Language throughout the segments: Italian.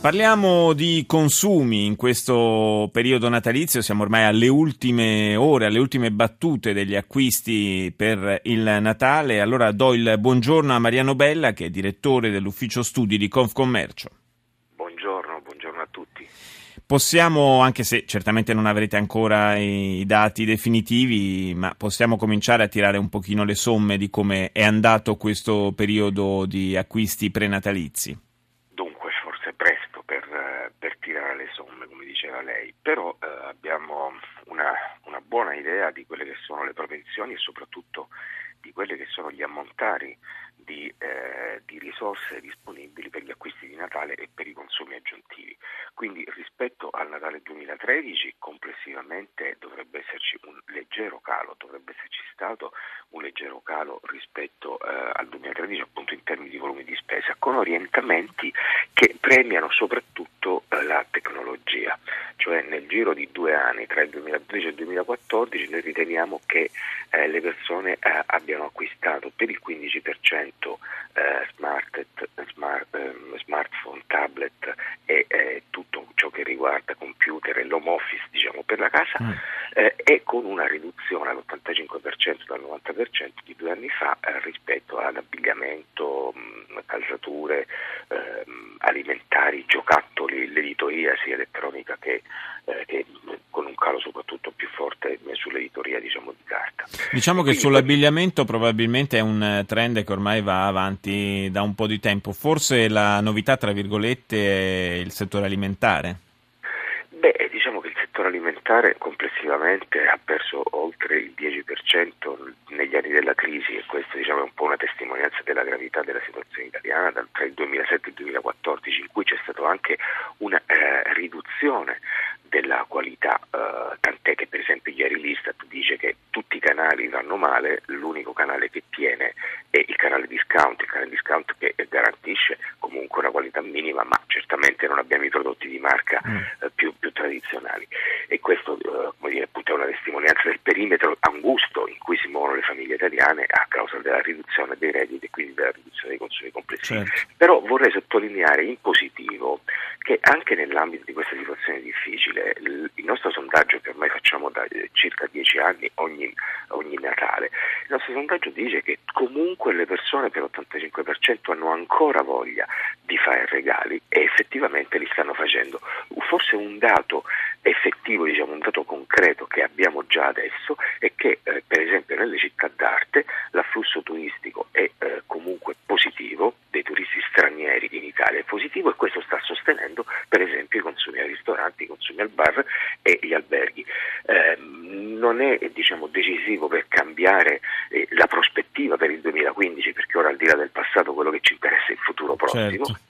Parliamo di consumi in questo periodo natalizio, siamo ormai alle ultime ore, alle ultime battute degli acquisti per il Natale. Allora do il buongiorno a Mariano Bella che è direttore dell'ufficio studi di Confcommercio. Buongiorno, buongiorno a tutti. Possiamo, anche se certamente non avrete ancora i dati definitivi, ma possiamo cominciare a tirare un pochino le somme di come è andato questo periodo di acquisti prenatalizi. Però eh, abbiamo una, una, buona idea di quelle che sono le propensioni e soprattutto di quelli che sono gli ammontari di, eh, di, risorse disponibili per gli acquisti di Natale e per i consumi aggiuntivi. Quindi rispetto al Natale 2013 complessivamente dovrebbe esserci un leggero calo, dovrebbe esserci stato un leggero calo rispetto eh, al 2013 appunto in termini di volumi di spesa, con orientamenti che premiano soprattutto eh, la tecnologia, cioè nel giro di due anni tra il 2012 e il 2014 noi riteniamo che eh, le persone eh, abbiano acquistato per il 15% eh, smart, smart, ehm, smartphone, tablet e eh, tutto ciò che riguarda computer e l'home office diciamo, per la casa mm. Eh, e con una riduzione all'85% dal 90% di due anni fa eh, rispetto all'abbigliamento, mh, mm, calzature, ehm, alimentari, giocattoli, l'editoria sia elettronica che, eh, che con un calo soprattutto più forte sull'editoria diciamo, di carta. Diciamo che Quindi, sull'abbigliamento probabilmente è un trend che ormai va avanti da un po' di tempo, forse la novità tra virgolette è il settore alimentare. Beh, diciamo che il settore alimentare complessivamente ha perso oltre il 10% negli anni della crisi e questo diciamo, è un po' una testimonianza della gravità della situazione italiana tra il 2007 e il 2014 in cui c'è stata anche una eh, riduzione della qualità, eh, tant'è che per esempio ieri l'Istat dice che tutti i canali vanno male, l'unico canale che tiene è il canale discount, il canale discount che garantisce comunque una qualità minima, ma certamente non abbiamo i prodotti di marca mm. eh, più, più, tradizionali e questo eh, come dire, appunto, è una testimonianza del perimetro angusto in cui si muovono le famiglie italiane a causa della riduzione dei redditi e quindi della riduzione dei consumi complessivi. Certo. Però vorrei sottolineare in positivo che anche nell'ambito di questa situazione difficile il nostro sondaggio che ormai facciamo da eh, circa dieci anni ogni, ogni Natale, il nostro sondaggio dice che comunque le persone per l'85% hanno ancora voglia di fare regali e effettivamente li stanno facendo. Forse un dato effettivo, diciamo un dato concreto che abbiamo già adesso è che eh, per esempio nelle città d'arte l'afflusso turistico è eh, comunque positivo, dei turisti stranieri in Italia è positivo e questo sta sostenendo per esempio i consumi ai ristoranti, i consumi al bar e gli alberghi. Eh, non è diciamo, decisivo per cambiare eh, la prospettiva per il 2015 perché ora al di là del passato quello che ci interessa è il futuro prossimo. Certo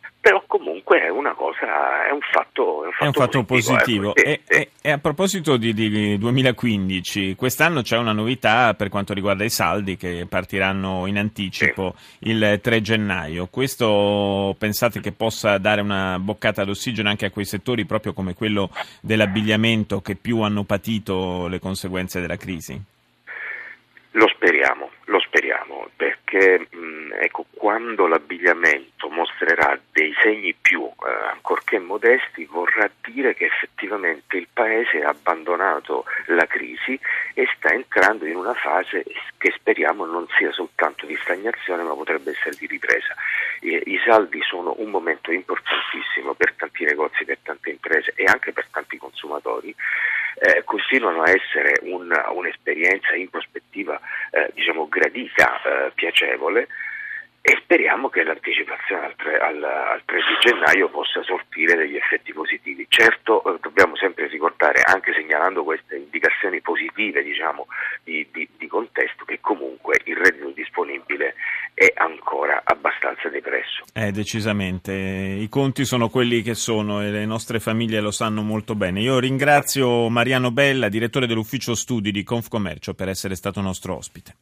comunque è una cosa, è un fatto, è un fatto, è un fatto positivo. positivo. Ecco, e, e, e, a proposito di, di, 2015, quest'anno c'è una novità per quanto riguarda i saldi che partiranno in anticipo sì. il 3 gennaio. Questo pensate che possa dare una boccata d'ossigeno anche a quei settori proprio come quello dell'abbigliamento che più hanno patito le conseguenze della crisi? Lo speriamo, lo speriamo, perché mh, ecco, quando l'abbigliamento mostrerà dei segni più, eh, ancorché modesti, vorrà dire che effettivamente il Paese ha abbandonato la crisi e sta entrando in una fase che speriamo non sia soltanto di stagnazione, ma potrebbe essere di ripresa. I, i saldi sono un momento importantissimo per tanti negozi, per tante imprese e anche per tanti consumatori eh, continuano a essere un, un'esperienza in prospettiva eh, diciamo gradita, eh, piacevole e speriamo che l'anticipazione al 3, al, al 3 di gennaio possa sortire degli effetti positivi. Certo eh, dobbiamo sempre ricordare, anche segnalando queste indicazioni positive diciamo, di, di, di contesto, che comunque il reddito disponibile è ancora abbastanza depresso. Eh, decisamente. I conti sono quelli che sono e le nostre famiglie lo sanno molto bene. Io ringrazio Mariano Bella, direttore dell'ufficio studi di Confcommercio, per essere stato nostro ospite.